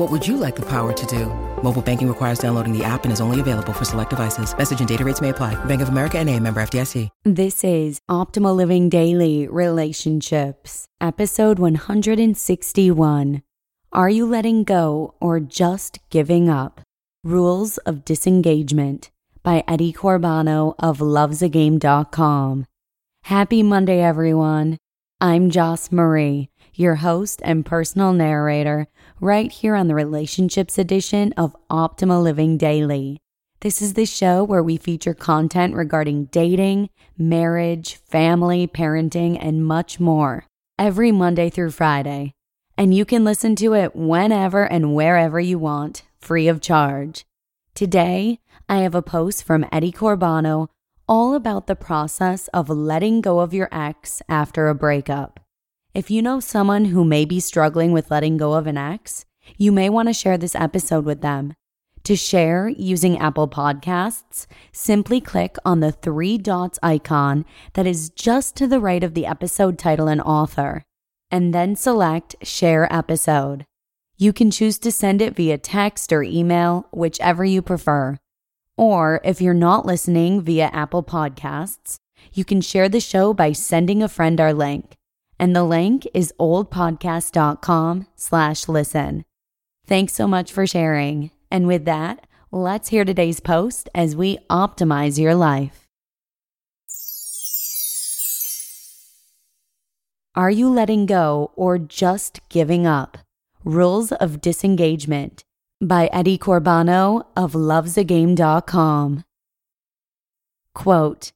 What would you like the power to do? Mobile banking requires downloading the app and is only available for select devices. Message and data rates may apply. Bank of America and a member FDIC. This is Optimal Living Daily Relationships, episode 161. Are you letting go or just giving up? Rules of Disengagement by Eddie Corbano of lovesagame.com. Happy Monday, everyone. I'm Joss Marie, your host and personal narrator, right here on the Relationships edition of Optimal Living Daily. This is the show where we feature content regarding dating, marriage, family, parenting, and much more every Monday through Friday. And you can listen to it whenever and wherever you want, free of charge. Today, I have a post from Eddie Corbano all about the process of letting go of your ex after a breakup. If you know someone who may be struggling with letting go of an ex, you may want to share this episode with them. To share using Apple Podcasts, simply click on the three dots icon that is just to the right of the episode title and author, and then select Share Episode. You can choose to send it via text or email, whichever you prefer. Or if you're not listening via Apple Podcasts, you can share the show by sending a friend our link. And the link is oldpodcast.com slash listen. Thanks so much for sharing. And with that, let's hear today's post as we optimize your life. Are you letting go or just giving up? Rules of Disengagement by Eddie Corbano of lovesagame.com. Quote,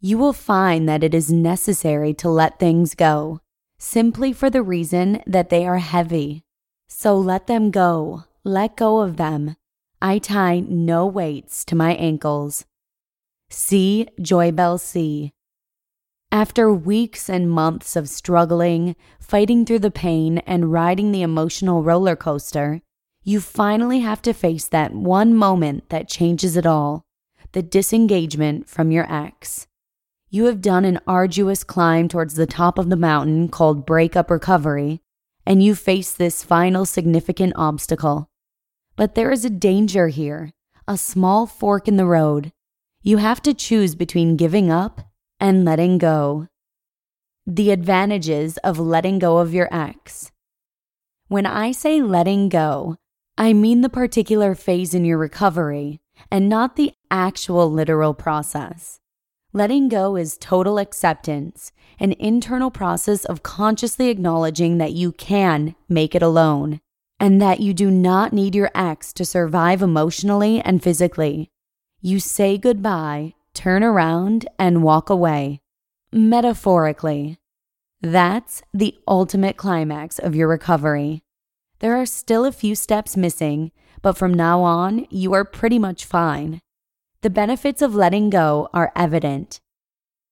you will find that it is necessary to let things go, simply for the reason that they are heavy. So let them go, let go of them. I tie no weights to my ankles. C. Joybell C. After weeks and months of struggling, fighting through the pain, and riding the emotional roller coaster, you finally have to face that one moment that changes it all the disengagement from your ex. You have done an arduous climb towards the top of the mountain called breakup recovery, and you face this final significant obstacle. But there is a danger here, a small fork in the road. You have to choose between giving up and letting go. The advantages of letting go of your ex. When I say letting go, I mean the particular phase in your recovery and not the actual literal process. Letting go is total acceptance, an internal process of consciously acknowledging that you can make it alone and that you do not need your ex to survive emotionally and physically. You say goodbye, turn around, and walk away. Metaphorically, that's the ultimate climax of your recovery. There are still a few steps missing, but from now on, you are pretty much fine. The benefits of letting go are evident.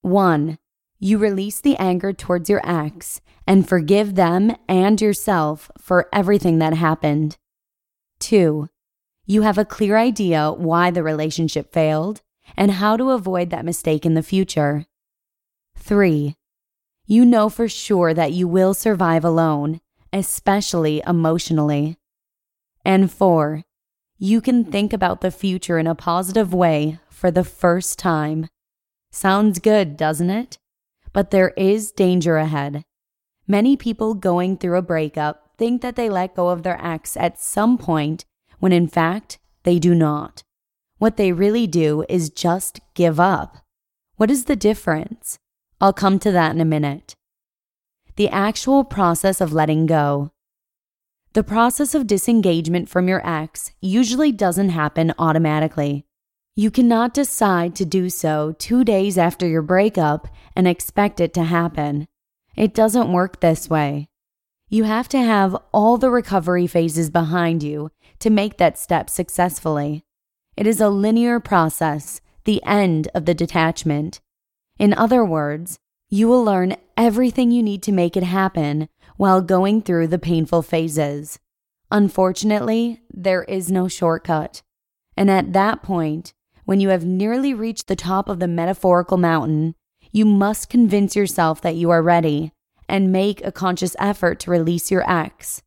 1. You release the anger towards your ex and forgive them and yourself for everything that happened. 2. You have a clear idea why the relationship failed and how to avoid that mistake in the future. 3. You know for sure that you will survive alone especially emotionally. And four, you can think about the future in a positive way for the first time. Sounds good, doesn't it? But there is danger ahead. Many people going through a breakup think that they let go of their ex at some point when in fact they do not. What they really do is just give up. What is the difference? I'll come to that in a minute. The actual process of letting go. The process of disengagement from your ex usually doesn't happen automatically. You cannot decide to do so two days after your breakup and expect it to happen. It doesn't work this way. You have to have all the recovery phases behind you to make that step successfully. It is a linear process, the end of the detachment. In other words, you will learn everything you need to make it happen while going through the painful phases. Unfortunately, there is no shortcut. And at that point, when you have nearly reached the top of the metaphorical mountain, you must convince yourself that you are ready and make a conscious effort to release your ex.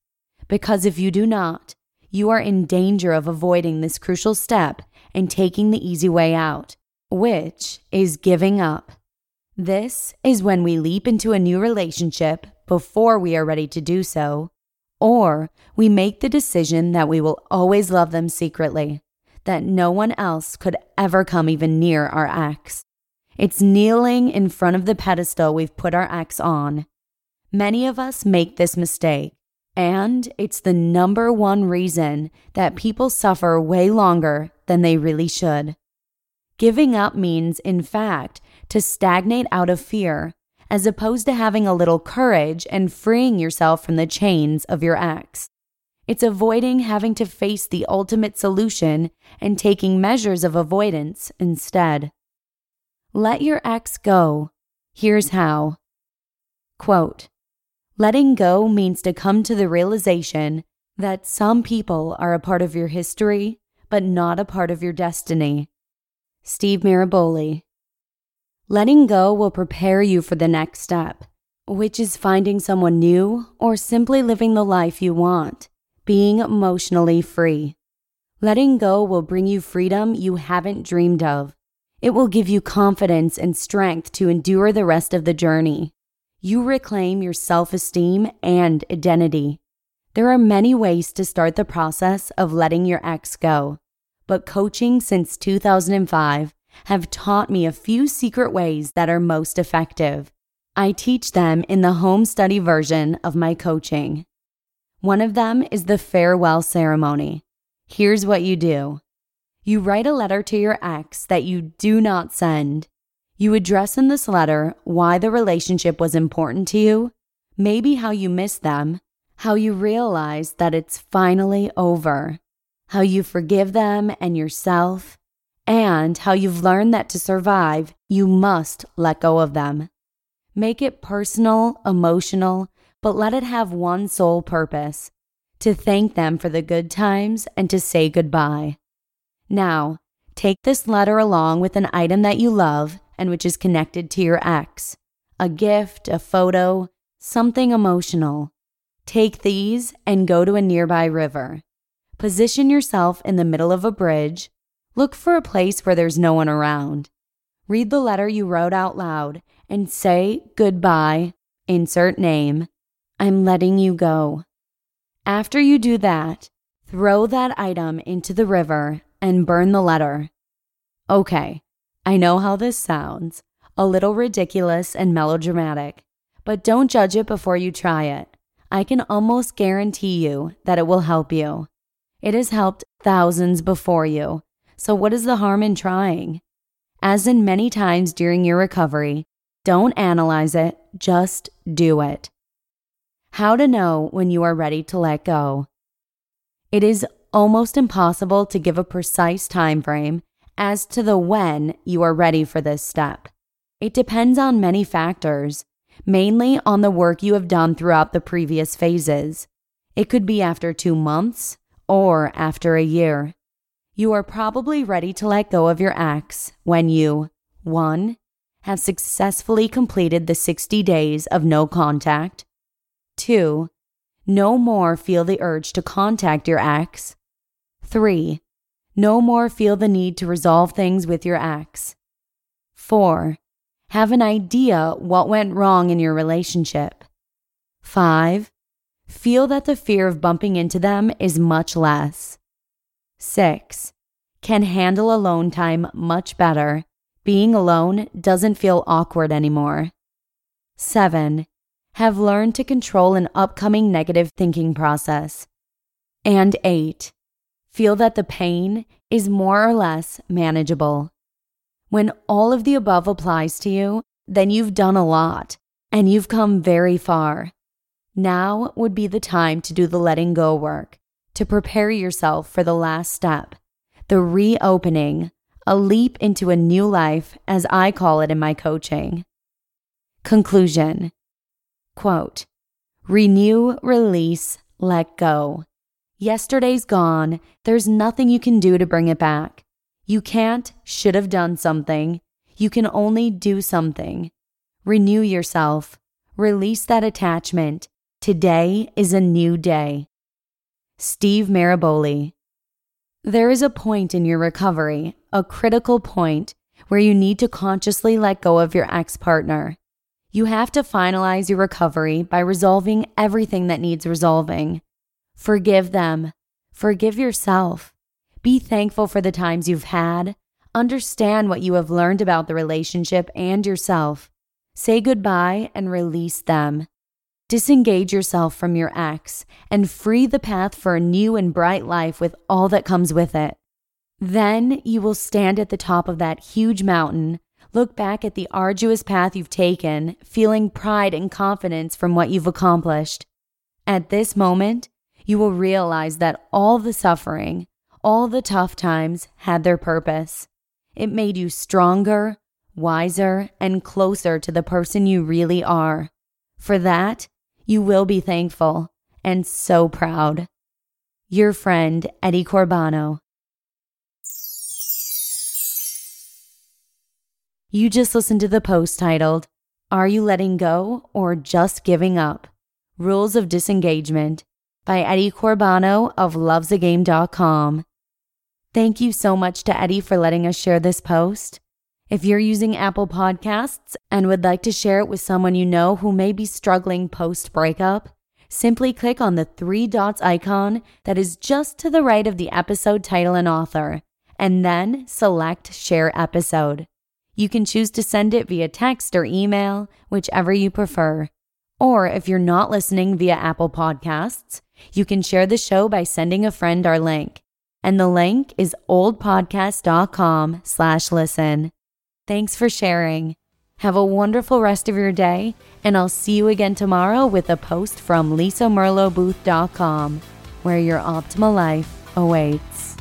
Because if you do not, you are in danger of avoiding this crucial step and taking the easy way out, which is giving up. This is when we leap into a new relationship before we are ready to do so, or we make the decision that we will always love them secretly, that no one else could ever come even near our ex. It's kneeling in front of the pedestal we've put our ex on. Many of us make this mistake, and it's the number one reason that people suffer way longer than they really should. Giving up means, in fact, to stagnate out of fear, as opposed to having a little courage and freeing yourself from the chains of your ex. It's avoiding having to face the ultimate solution and taking measures of avoidance instead. Let your ex go. Here's how. Quote Letting go means to come to the realization that some people are a part of your history, but not a part of your destiny. Steve Maraboli. Letting go will prepare you for the next step, which is finding someone new or simply living the life you want, being emotionally free. Letting go will bring you freedom you haven't dreamed of. It will give you confidence and strength to endure the rest of the journey. You reclaim your self esteem and identity. There are many ways to start the process of letting your ex go, but coaching since 2005 have taught me a few secret ways that are most effective. I teach them in the home study version of my coaching. One of them is the farewell ceremony. Here's what you do you write a letter to your ex that you do not send. You address in this letter why the relationship was important to you, maybe how you miss them, how you realize that it's finally over, how you forgive them and yourself, and how you've learned that to survive, you must let go of them. Make it personal, emotional, but let it have one sole purpose to thank them for the good times and to say goodbye. Now, take this letter along with an item that you love and which is connected to your ex a gift, a photo, something emotional. Take these and go to a nearby river. Position yourself in the middle of a bridge Look for a place where there's no one around. Read the letter you wrote out loud and say goodbye, insert name. I'm letting you go. After you do that, throw that item into the river and burn the letter. Okay, I know how this sounds a little ridiculous and melodramatic, but don't judge it before you try it. I can almost guarantee you that it will help you. It has helped thousands before you, so, what is the harm in trying? As in many times during your recovery, don't analyze it, just do it. How to know when you are ready to let go. It is almost impossible to give a precise time frame as to the when you are ready for this step. It depends on many factors, mainly on the work you have done throughout the previous phases. It could be after two months or after a year. You are probably ready to let go of your ex when you 1. Have successfully completed the 60 days of no contact. 2. No more feel the urge to contact your ex. 3. No more feel the need to resolve things with your ex. 4. Have an idea what went wrong in your relationship. 5. Feel that the fear of bumping into them is much less. 6. Can handle alone time much better, being alone doesn't feel awkward anymore. 7. Have learned to control an upcoming negative thinking process. And 8. Feel that the pain is more or less manageable. When all of the above applies to you, then you've done a lot and you've come very far. Now would be the time to do the letting go work, to prepare yourself for the last step, the reopening, a leap into a new life, as I call it in my coaching. Conclusion Quote Renew, release, let go. Yesterday's gone. There's nothing you can do to bring it back. You can't, should have done something. You can only do something. Renew yourself. Release that attachment. Today is a new day. Steve Maraboli. There is a point in your recovery, a critical point, where you need to consciously let go of your ex partner. You have to finalize your recovery by resolving everything that needs resolving. Forgive them. Forgive yourself. Be thankful for the times you've had. Understand what you have learned about the relationship and yourself. Say goodbye and release them. Disengage yourself from your ex and free the path for a new and bright life with all that comes with it. Then you will stand at the top of that huge mountain Look back at the arduous path you've taken, feeling pride and confidence from what you've accomplished. At this moment, you will realize that all the suffering, all the tough times had their purpose. It made you stronger, wiser, and closer to the person you really are. For that, you will be thankful and so proud. Your friend, Eddie Corbano. You just listened to the post titled, Are You Letting Go or Just Giving Up? Rules of Disengagement by Eddie Corbano of lovesagame.com. Thank you so much to Eddie for letting us share this post. If you're using Apple Podcasts and would like to share it with someone you know who may be struggling post breakup, simply click on the three dots icon that is just to the right of the episode title and author, and then select Share Episode. You can choose to send it via text or email, whichever you prefer. Or if you're not listening via Apple Podcasts, you can share the show by sending a friend our link. And the link is oldpodcast.com slash listen. Thanks for sharing. Have a wonderful rest of your day, and I'll see you again tomorrow with a post from lisamerlobooth.com, where your optimal life awaits.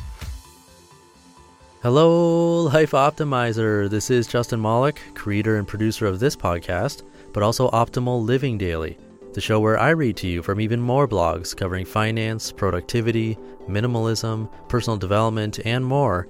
Hello, Life Optimizer. This is Justin Malik, creator and producer of this podcast, but also Optimal Living Daily, the show where I read to you from even more blogs covering finance, productivity, minimalism, personal development, and more